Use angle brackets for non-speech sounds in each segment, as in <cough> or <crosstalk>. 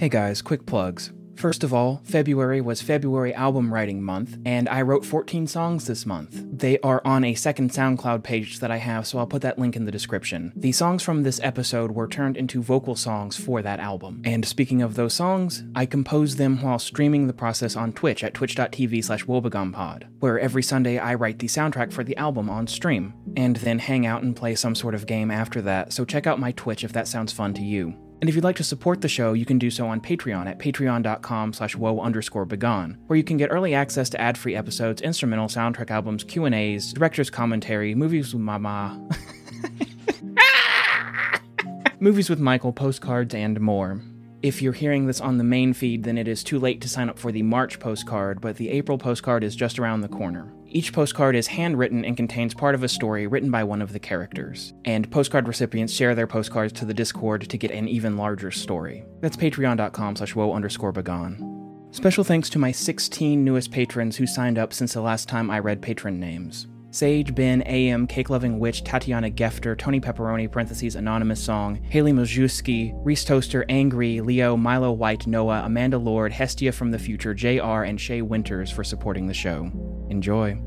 Hey guys, quick plugs. First of all, February was February album writing month, and I wrote 14 songs this month. They are on a second SoundCloud page that I have, so I'll put that link in the description. The songs from this episode were turned into vocal songs for that album. And speaking of those songs, I composed them while streaming the process on Twitch at twitch.tv slash woebegonepod, where every Sunday I write the soundtrack for the album on stream, and then hang out and play some sort of game after that, so check out my Twitch if that sounds fun to you. And if you'd like to support the show, you can do so on Patreon at patreon.com slash woe underscore begone, where you can get early access to ad-free episodes, instrumental soundtrack albums, Q&As, director's commentary, movies with mama, <laughs> movies with Michael, postcards, and more. If you're hearing this on the main feed, then it is too late to sign up for the March postcard, but the April postcard is just around the corner. Each postcard is handwritten and contains part of a story written by one of the characters. And postcard recipients share their postcards to the Discord to get an even larger story. That's patreon.com slash woe underscore begone. Special thanks to my 16 newest patrons who signed up since the last time I read patron names. Sage, Ben, AM, Cake Loving Witch, Tatiana Gefter, Tony Pepperoni, parentheses, Anonymous Song, Haley Mojuski, Reese Toaster, Angry, Leo, Milo White, Noah, Amanda Lord, Hestia from the Future, JR, and Shay Winters for supporting the show. Enjoy.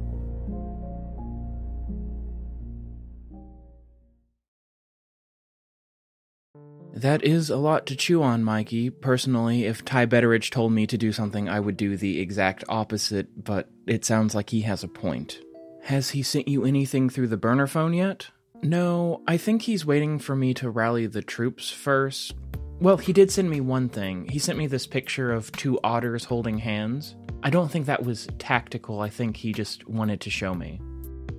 That is a lot to chew on, Mikey. Personally, if Ty Betteridge told me to do something, I would do the exact opposite, but it sounds like he has a point. Has he sent you anything through the burner phone yet? No, I think he's waiting for me to rally the troops first. Well, he did send me one thing. He sent me this picture of two otters holding hands. I don't think that was tactical, I think he just wanted to show me.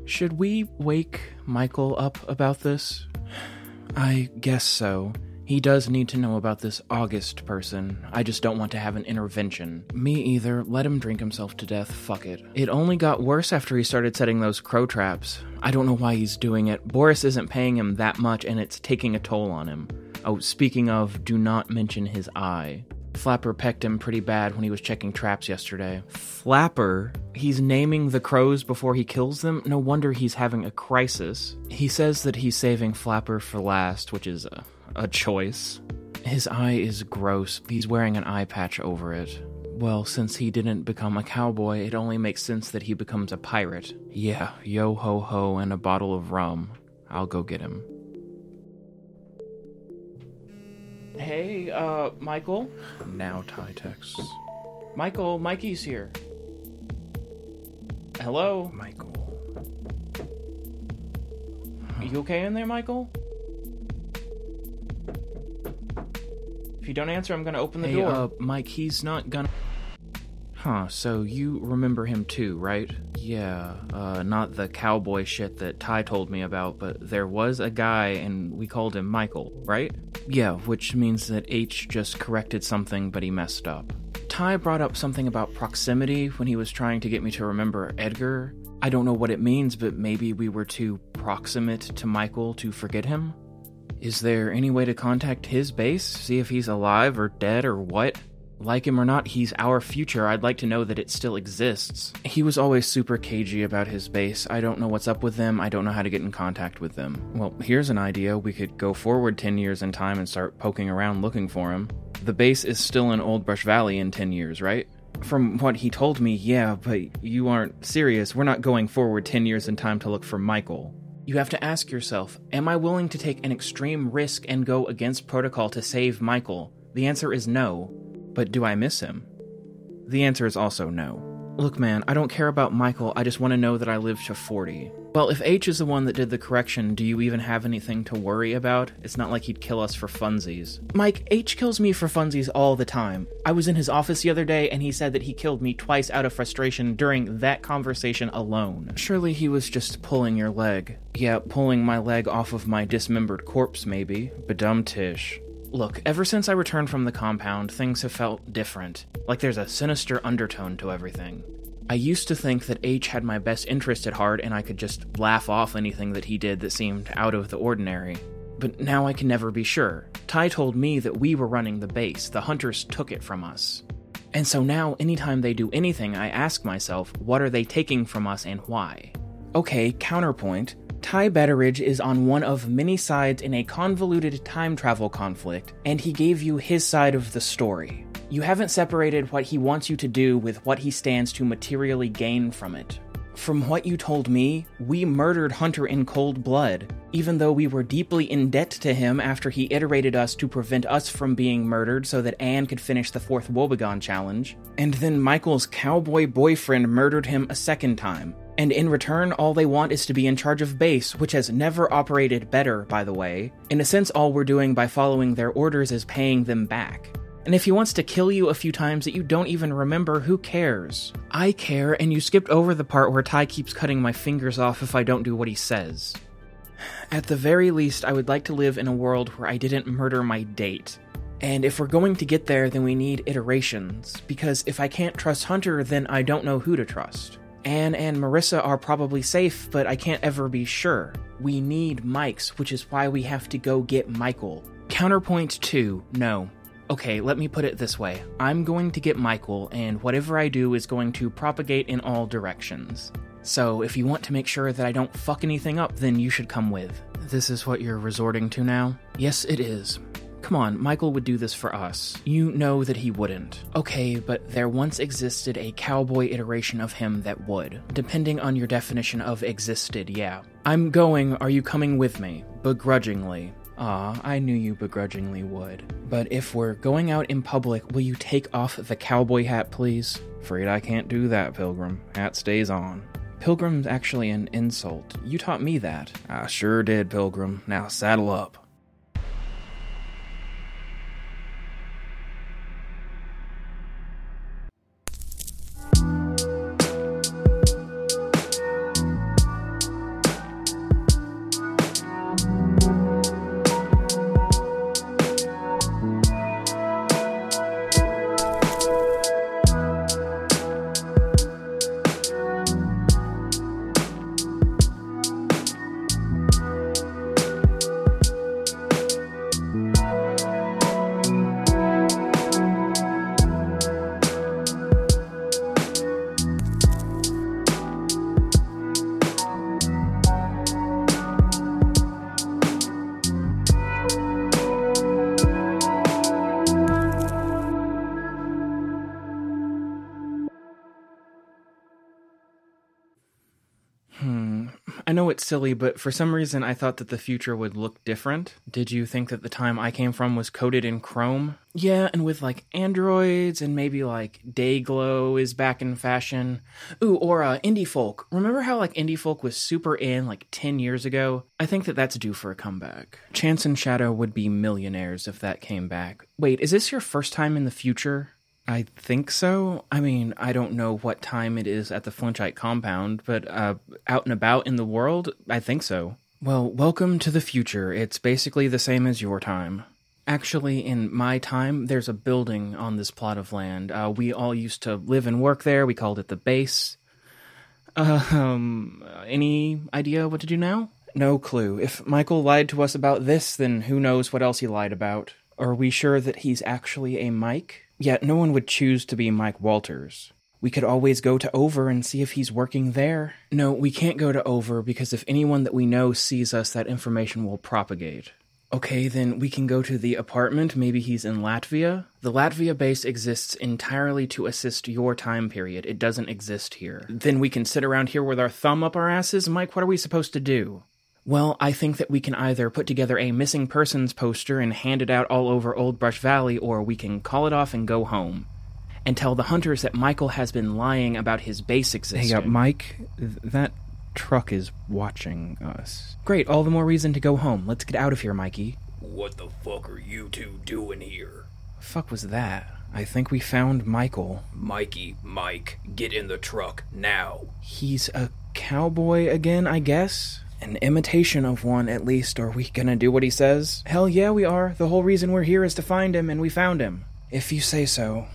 Should we wake Michael up about this? <sighs> I guess so. He does need to know about this August person. I just don't want to have an intervention. Me either. Let him drink himself to death. Fuck it. It only got worse after he started setting those crow traps. I don't know why he's doing it. Boris isn't paying him that much and it's taking a toll on him. Oh, speaking of, do not mention his eye. Flapper pecked him pretty bad when he was checking traps yesterday. Flapper? He's naming the crows before he kills them? No wonder he's having a crisis. He says that he's saving Flapper for last, which is a, a choice. His eye is gross. He's wearing an eye patch over it. Well, since he didn't become a cowboy, it only makes sense that he becomes a pirate. Yeah, yo ho ho and a bottle of rum. I'll go get him. Hey, uh, Michael? Now Ty texts. Michael, Mikey's here. Hello? Michael. You okay in there, Michael? If you don't answer, I'm gonna open the Hey, door. uh, Mike, he's not gonna. Huh, so you remember him too, right? Yeah, uh, not the cowboy shit that Ty told me about, but there was a guy and we called him Michael, right? Yeah, which means that H just corrected something, but he messed up. Ty brought up something about proximity when he was trying to get me to remember Edgar. I don't know what it means, but maybe we were too proximate to Michael to forget him? Is there any way to contact his base? See if he's alive or dead or what? Like him or not, he's our future. I'd like to know that it still exists. He was always super cagey about his base. I don't know what's up with them. I don't know how to get in contact with them. Well, here's an idea. We could go forward 10 years in time and start poking around looking for him. The base is still in Old Brush Valley in 10 years, right? From what he told me, yeah, but you aren't serious. We're not going forward 10 years in time to look for Michael. You have to ask yourself Am I willing to take an extreme risk and go against protocol to save Michael? The answer is no. But do I miss him? The answer is also no. Look, man, I don't care about Michael, I just want to know that I live to 40. Well, if H is the one that did the correction, do you even have anything to worry about? It's not like he'd kill us for funsies. Mike, H kills me for funsies all the time. I was in his office the other day and he said that he killed me twice out of frustration during that conversation alone. Surely he was just pulling your leg. Yeah, pulling my leg off of my dismembered corpse, maybe. Badum tish. Look, ever since I returned from the compound, things have felt different. Like there's a sinister undertone to everything. I used to think that H had my best interest at heart and I could just laugh off anything that he did that seemed out of the ordinary. But now I can never be sure. Ty told me that we were running the base, the hunters took it from us. And so now, anytime they do anything, I ask myself, what are they taking from us and why? Okay, counterpoint. Ty Betteridge is on one of many sides in a convoluted time travel conflict, and he gave you his side of the story. You haven't separated what he wants you to do with what he stands to materially gain from it. From what you told me, we murdered Hunter in cold blood, even though we were deeply in debt to him after he iterated us to prevent us from being murdered so that Anne could finish the fourth Woe Begone challenge. And then Michael's cowboy boyfriend murdered him a second time. And in return, all they want is to be in charge of base, which has never operated better, by the way. In a sense, all we're doing by following their orders is paying them back. And if he wants to kill you a few times that you don't even remember, who cares? I care, and you skipped over the part where Ty keeps cutting my fingers off if I don't do what he says. <sighs> At the very least, I would like to live in a world where I didn't murder my date. And if we're going to get there, then we need iterations, because if I can't trust Hunter, then I don't know who to trust. Anne and Marissa are probably safe, but I can't ever be sure. We need Mike's, which is why we have to go get Michael. Counterpoint 2 no. Okay, let me put it this way I'm going to get Michael, and whatever I do is going to propagate in all directions. So, if you want to make sure that I don't fuck anything up, then you should come with. This is what you're resorting to now? Yes, it is. Come on, Michael would do this for us. You know that he wouldn't. Okay, but there once existed a cowboy iteration of him that would. Depending on your definition of existed, yeah. I'm going, are you coming with me? Begrudgingly. Ah, I knew you begrudgingly would. But if we're going out in public, will you take off the cowboy hat, please? Afraid I can't do that, Pilgrim. Hat stays on. Pilgrim's actually an insult. You taught me that. I sure did, Pilgrim. Now saddle up. Know it's silly, but for some reason I thought that the future would look different. Did you think that the time I came from was coded in Chrome? Yeah, and with like androids and maybe like Dayglow is back in fashion. Ooh, or uh, indie folk. Remember how like indie folk was super in like 10 years ago? I think that that's due for a comeback. Chance and Shadow would be millionaires if that came back. Wait, is this your first time in the future? I think so. I mean, I don't know what time it is at the Flinchite compound, but uh, out and about in the world, I think so. Well, welcome to the future. It's basically the same as your time. Actually, in my time, there's a building on this plot of land. Uh, we all used to live and work there. We called it the base. Uh, um, any idea what to do now? No clue. If Michael lied to us about this, then who knows what else he lied about. Are we sure that he's actually a Mike? Yet no one would choose to be Mike Walters. We could always go to Over and see if he's working there. No, we can't go to Over because if anyone that we know sees us, that information will propagate. Okay, then we can go to the apartment. Maybe he's in Latvia. The Latvia base exists entirely to assist your time period. It doesn't exist here. Then we can sit around here with our thumb up our asses? Mike, what are we supposed to do? Well, I think that we can either put together a missing persons poster and hand it out all over Old Brush Valley, or we can call it off and go home. And tell the hunters that Michael has been lying about his base existing. Hey, uh, Mike, th- that truck is watching us. Great, all the more reason to go home. Let's get out of here, Mikey. What the fuck are you two doing here? Fuck was that? I think we found Michael. Mikey, Mike, get in the truck now. He's a cowboy again, I guess? An imitation of one, at least. Are we gonna do what he says? Hell yeah, we are. The whole reason we're here is to find him, and we found him. If you say so.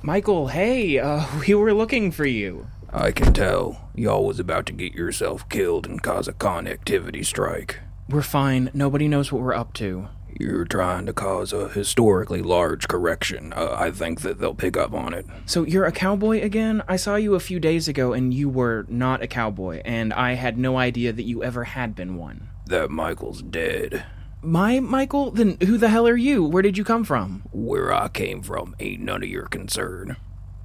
Michael, hey, uh, <laughs> we were looking for you. I can tell. Y'all was about to get yourself killed and cause a connectivity strike. We're fine. Nobody knows what we're up to. You're trying to cause a historically large correction. Uh, I think that they'll pick up on it. So you're a cowboy again? I saw you a few days ago and you were not a cowboy, and I had no idea that you ever had been one. That Michael's dead. My Michael? Then who the hell are you? Where did you come from? Where I came from ain't none of your concern.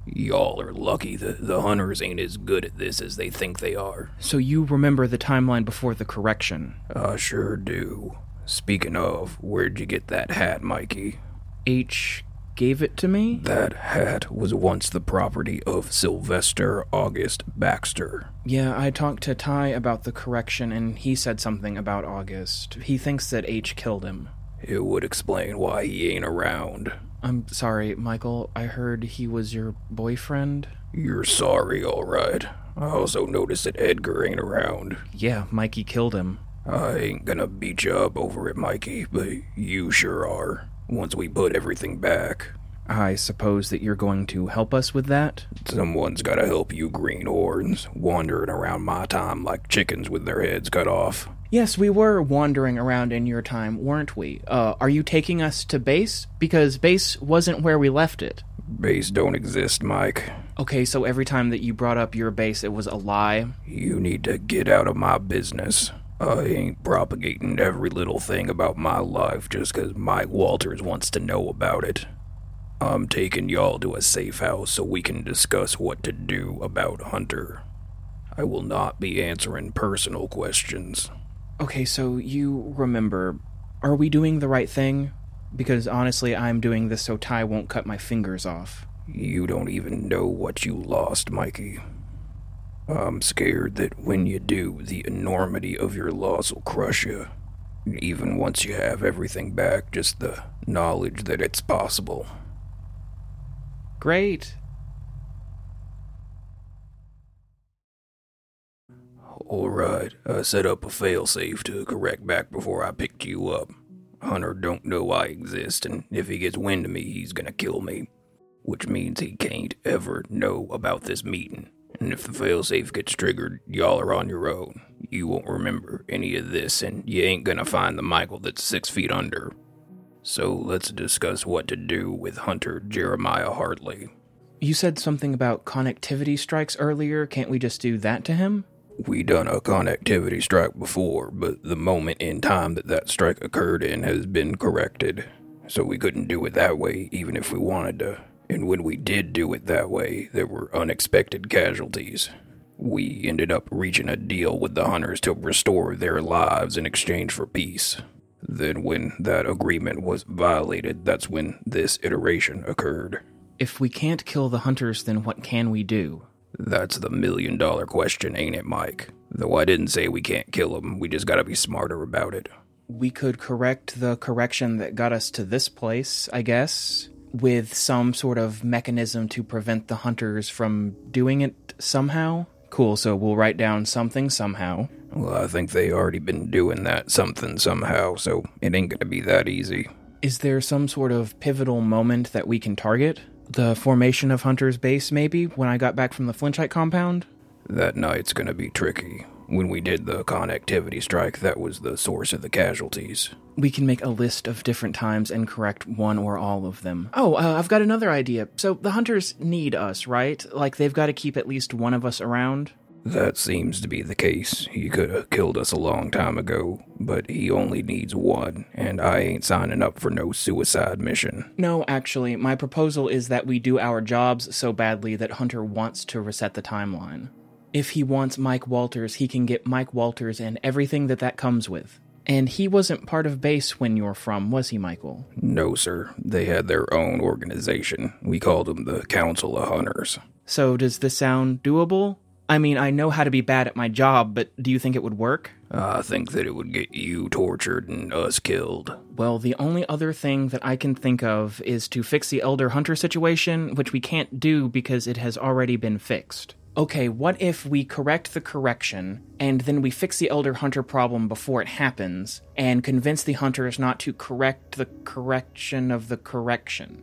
Y'all are lucky the, the hunters ain't as good at this as they think they are. So you remember the timeline before the correction? I sure do. Speaking of, where'd you get that hat, Mikey? H gave it to me? That hat was once the property of Sylvester August Baxter. Yeah, I talked to Ty about the correction, and he said something about August. He thinks that H killed him. It would explain why he ain't around. I'm sorry, Michael. I heard he was your boyfriend. You're sorry, all right. I also noticed that Edgar ain't around. Yeah, Mikey killed him. I ain't gonna beat you up over it, Mikey, but you sure are. Once we put everything back. I suppose that you're going to help us with that? Someone's gotta help you greenhorns, wandering around my time like chickens with their heads cut off. Yes, we were wandering around in your time, weren't we? Uh, are you taking us to base? Because base wasn't where we left it. Base don't exist, Mike. Okay, so every time that you brought up your base, it was a lie? You need to get out of my business. I ain't propagating every little thing about my life just 'cause Mike Walters wants to know about it. I'm taking y'all to a safe house so we can discuss what to do about Hunter. I will not be answering personal questions. Okay, so you remember. Are we doing the right thing? Because honestly, I'm doing this so Ty won't cut my fingers off. You don't even know what you lost, Mikey. I'm scared that when you do, the enormity of your loss will crush you. Even once you have everything back, just the knowledge that it's possible. Great. Alright, I set up a failsafe to correct back before I picked you up. Hunter don't know I exist, and if he gets wind of me, he's gonna kill me. Which means he can't ever know about this meeting. And if the failsafe gets triggered, y'all are on your own. You won't remember any of this, and you ain't gonna find the Michael that's six feet under. So let's discuss what to do with Hunter Jeremiah Hartley. You said something about connectivity strikes earlier. Can't we just do that to him? We done a connectivity strike before, but the moment in time that that strike occurred in has been corrected. So we couldn't do it that way, even if we wanted to. And when we did do it that way, there were unexpected casualties. We ended up reaching a deal with the hunters to restore their lives in exchange for peace. Then, when that agreement was violated, that's when this iteration occurred. If we can't kill the hunters, then what can we do? That's the million dollar question, ain't it, Mike? Though I didn't say we can't kill them, we just gotta be smarter about it. We could correct the correction that got us to this place, I guess, with some sort of mechanism to prevent the hunters from doing it somehow. Cool, so we'll write down something somehow. Well, I think they already been doing that something somehow, so it ain't gonna be that easy. Is there some sort of pivotal moment that we can target? The formation of Hunter's base, maybe, when I got back from the Flinchite compound? That night's gonna be tricky. When we did the connectivity strike, that was the source of the casualties. We can make a list of different times and correct one or all of them. Oh, uh, I've got another idea. So the hunters need us, right? Like they've got to keep at least one of us around? That seems to be the case. He could have killed us a long time ago, but he only needs one, and I ain't signing up for no suicide mission. No, actually, my proposal is that we do our jobs so badly that Hunter wants to reset the timeline. If he wants Mike Walters, he can get Mike Walters and everything that that comes with. And he wasn't part of base when you're from, was he, Michael? No, sir. They had their own organization. We called them the Council of Hunters. So, does this sound doable? I mean, I know how to be bad at my job, but do you think it would work? I think that it would get you tortured and us killed. Well, the only other thing that I can think of is to fix the Elder Hunter situation, which we can't do because it has already been fixed. Okay, what if we correct the correction, and then we fix the Elder Hunter problem before it happens, and convince the hunters not to correct the correction of the correction?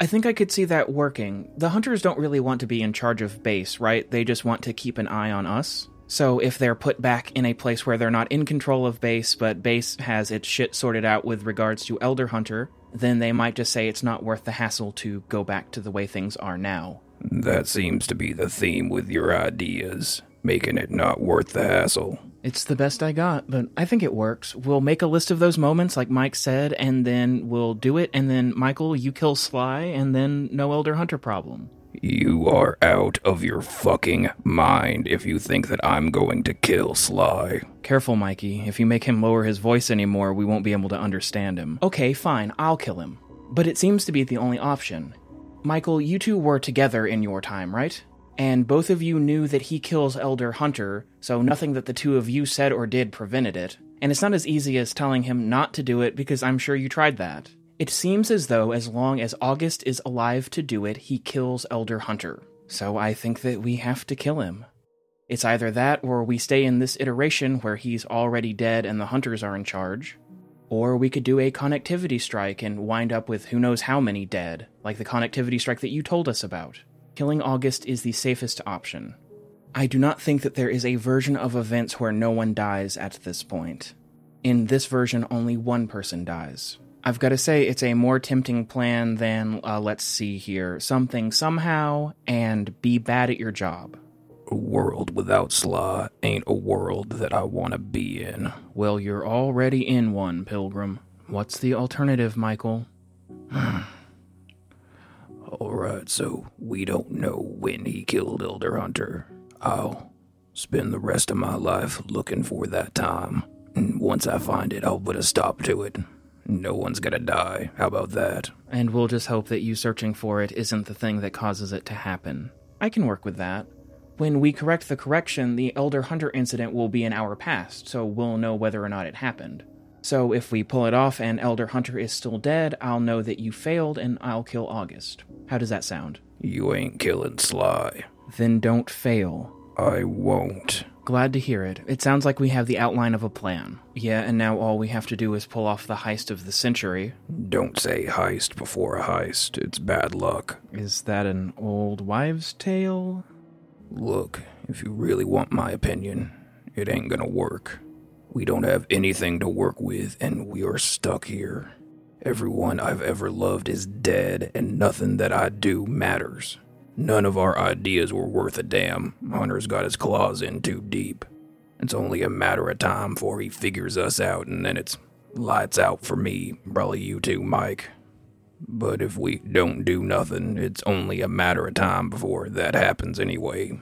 I think I could see that working. The hunters don't really want to be in charge of base, right? They just want to keep an eye on us. So if they're put back in a place where they're not in control of base, but base has its shit sorted out with regards to Elder Hunter, then they might just say it's not worth the hassle to go back to the way things are now. That seems to be the theme with your ideas, making it not worth the hassle. It's the best I got, but I think it works. We'll make a list of those moments, like Mike said, and then we'll do it, and then Michael, you kill Sly, and then no Elder Hunter problem. You are out of your fucking mind if you think that I'm going to kill Sly. Careful, Mikey. If you make him lower his voice anymore, we won't be able to understand him. Okay, fine, I'll kill him. But it seems to be the only option. Michael, you two were together in your time, right? And both of you knew that he kills Elder Hunter, so nothing that the two of you said or did prevented it. And it's not as easy as telling him not to do it because I'm sure you tried that. It seems as though as long as August is alive to do it, he kills Elder Hunter. So I think that we have to kill him. It's either that or we stay in this iteration where he's already dead and the hunters are in charge. Or we could do a connectivity strike and wind up with who knows how many dead, like the connectivity strike that you told us about. Killing August is the safest option. I do not think that there is a version of events where no one dies at this point. In this version, only one person dies. I've got to say, it's a more tempting plan than, uh, let's see here, something somehow, and be bad at your job. A world without Sly ain't a world that I want to be in. Well, you're already in one, Pilgrim. What's the alternative, Michael? <sighs> Alright, so we don't know when he killed Elder Hunter. I'll spend the rest of my life looking for that time And once I find it, I'll put a stop to it. No one's gonna die. How about that? And we'll just hope that you searching for it isn't the thing that causes it to happen. I can work with that. When we correct the correction, the Elder Hunter incident will be an hour past, so we'll know whether or not it happened. So if we pull it off and Elder Hunter is still dead, I'll know that you failed and I'll kill August. How does that sound? You ain't killing Sly. Then don't fail. I won't. Glad to hear it. It sounds like we have the outline of a plan. Yeah, and now all we have to do is pull off the heist of the century. Don't say heist before a heist. It's bad luck. Is that an old wives' tale? Look, if you really want my opinion, it ain't gonna work. We don't have anything to work with, and we are stuck here. Everyone I've ever loved is dead, and nothing that I do matters. None of our ideas were worth a damn. Hunter's got his claws in too deep. It's only a matter of time before he figures us out, and then it's lights out for me, probably you too, Mike. But if we don't do nothing, it's only a matter of time before that happens anyway.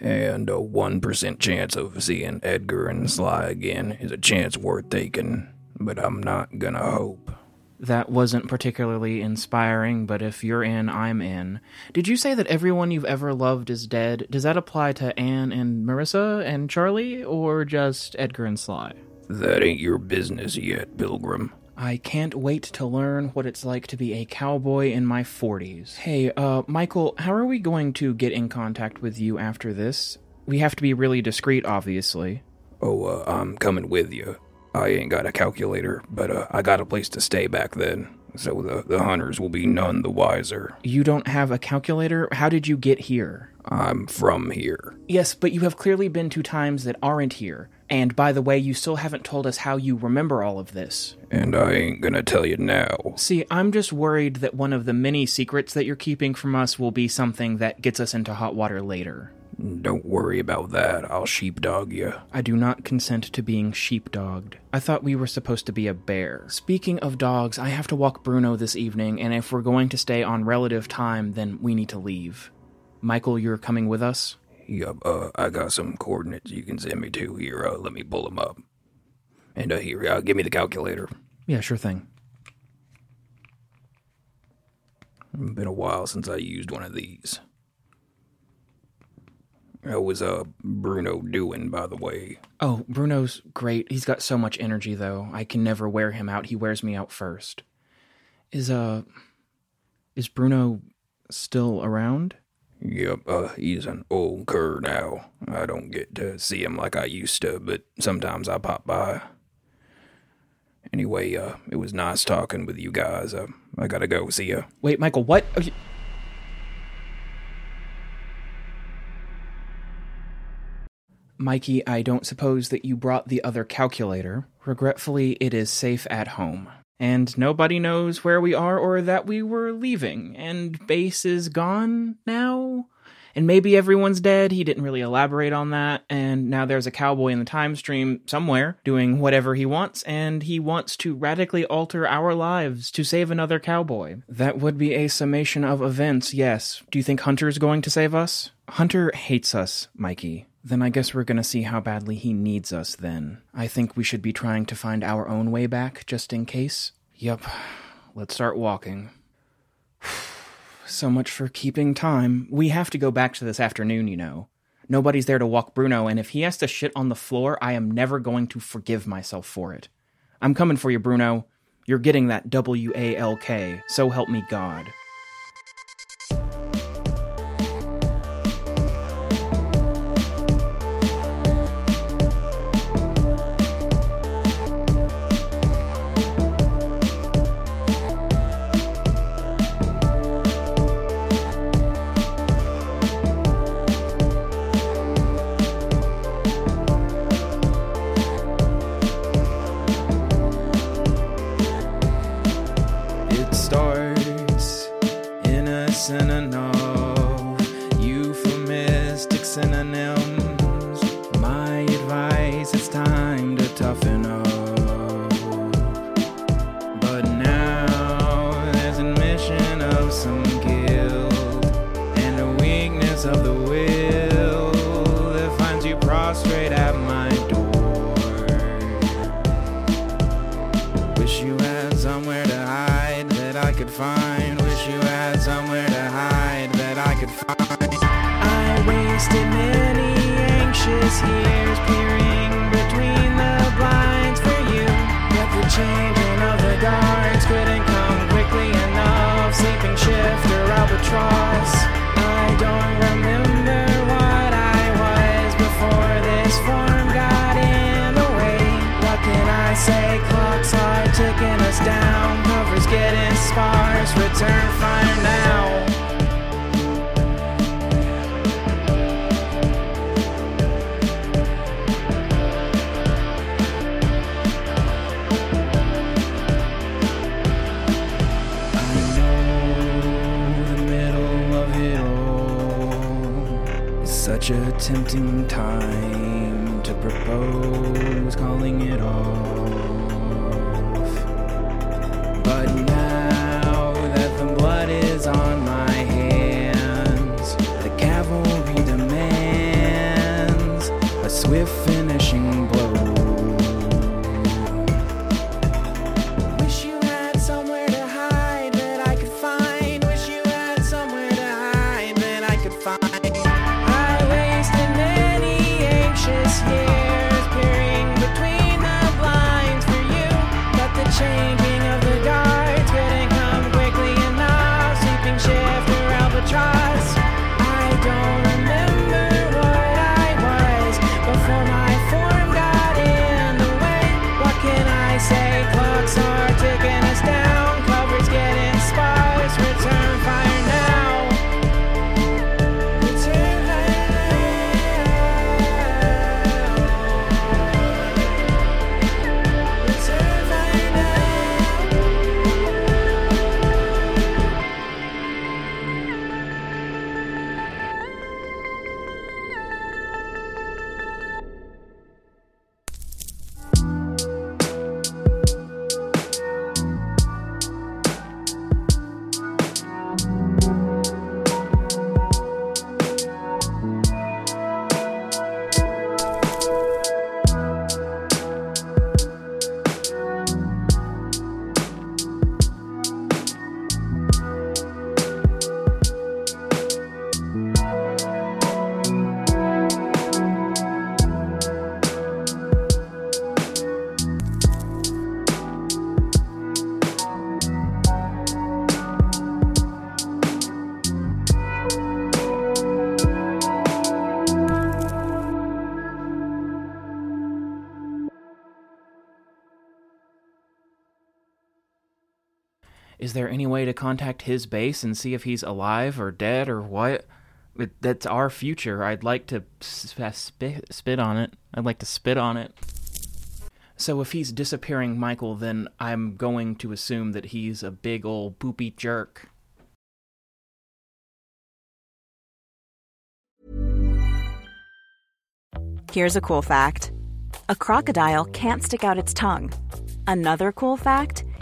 And a 1% chance of seeing Edgar and Sly again is a chance worth taking, but I'm not gonna hope. That wasn't particularly inspiring, but if you're in, I'm in. Did you say that everyone you've ever loved is dead? Does that apply to Anne and Marissa and Charlie, or just Edgar and Sly? That ain't your business yet, Pilgrim. I can't wait to learn what it's like to be a cowboy in my 40s. Hey, uh, Michael, how are we going to get in contact with you after this? We have to be really discreet, obviously. Oh, uh, I'm coming with you. I ain't got a calculator, but uh, I got a place to stay back then, so the, the hunters will be none the wiser. You don't have a calculator? How did you get here? I'm from here. Yes, but you have clearly been to times that aren't here. And by the way, you still haven't told us how you remember all of this. And I ain't gonna tell you now. See, I'm just worried that one of the many secrets that you're keeping from us will be something that gets us into hot water later. Don't worry about that. I'll sheepdog you. I do not consent to being sheepdogged. I thought we were supposed to be a bear. Speaking of dogs, I have to walk Bruno this evening, and if we're going to stay on relative time, then we need to leave. Michael, you're coming with us? Yup, uh, I got some coordinates you can send me to here. Uh, let me pull them up. And uh, here, uh, give me the calculator. Yeah, sure thing. It's been a while since I used one of these. How was uh Bruno doing, by the way? Oh, Bruno's great. He's got so much energy, though. I can never wear him out. He wears me out first. Is uh, is Bruno still around? Yep, uh, he's an old cur now. I don't get to see him like I used to, but sometimes I pop by. Anyway, uh, it was nice talking with you guys. Uh, I gotta go. See ya. Wait, Michael, what? Are you... Mikey, I don't suppose that you brought the other calculator. Regretfully, it is safe at home. And nobody knows where we are or that we were leaving. And base is gone now? And maybe everyone's dead. He didn't really elaborate on that. And now there's a cowboy in the time stream somewhere doing whatever he wants, and he wants to radically alter our lives to save another cowboy. That would be a summation of events, yes. Do you think Hunter's going to save us? Hunter hates us, Mikey. Then I guess we're gonna see how badly he needs us then. I think we should be trying to find our own way back, just in case. Yup. Let's start walking. <sighs> so much for keeping time. We have to go back to this afternoon, you know. Nobody's there to walk Bruno, and if he has to shit on the floor, I am never going to forgive myself for it. I'm coming for you, Bruno. You're getting that W A L K, so help me God. Tempting time to propose to contact his base and see if he's alive or dead or what? It, that's our future. I'd like to s- s- spit, spit on it. I'd like to spit on it. So if he's disappearing Michael, then I'm going to assume that he's a big ol' poopy jerk. Here's a cool fact a crocodile can't stick out its tongue. Another cool fact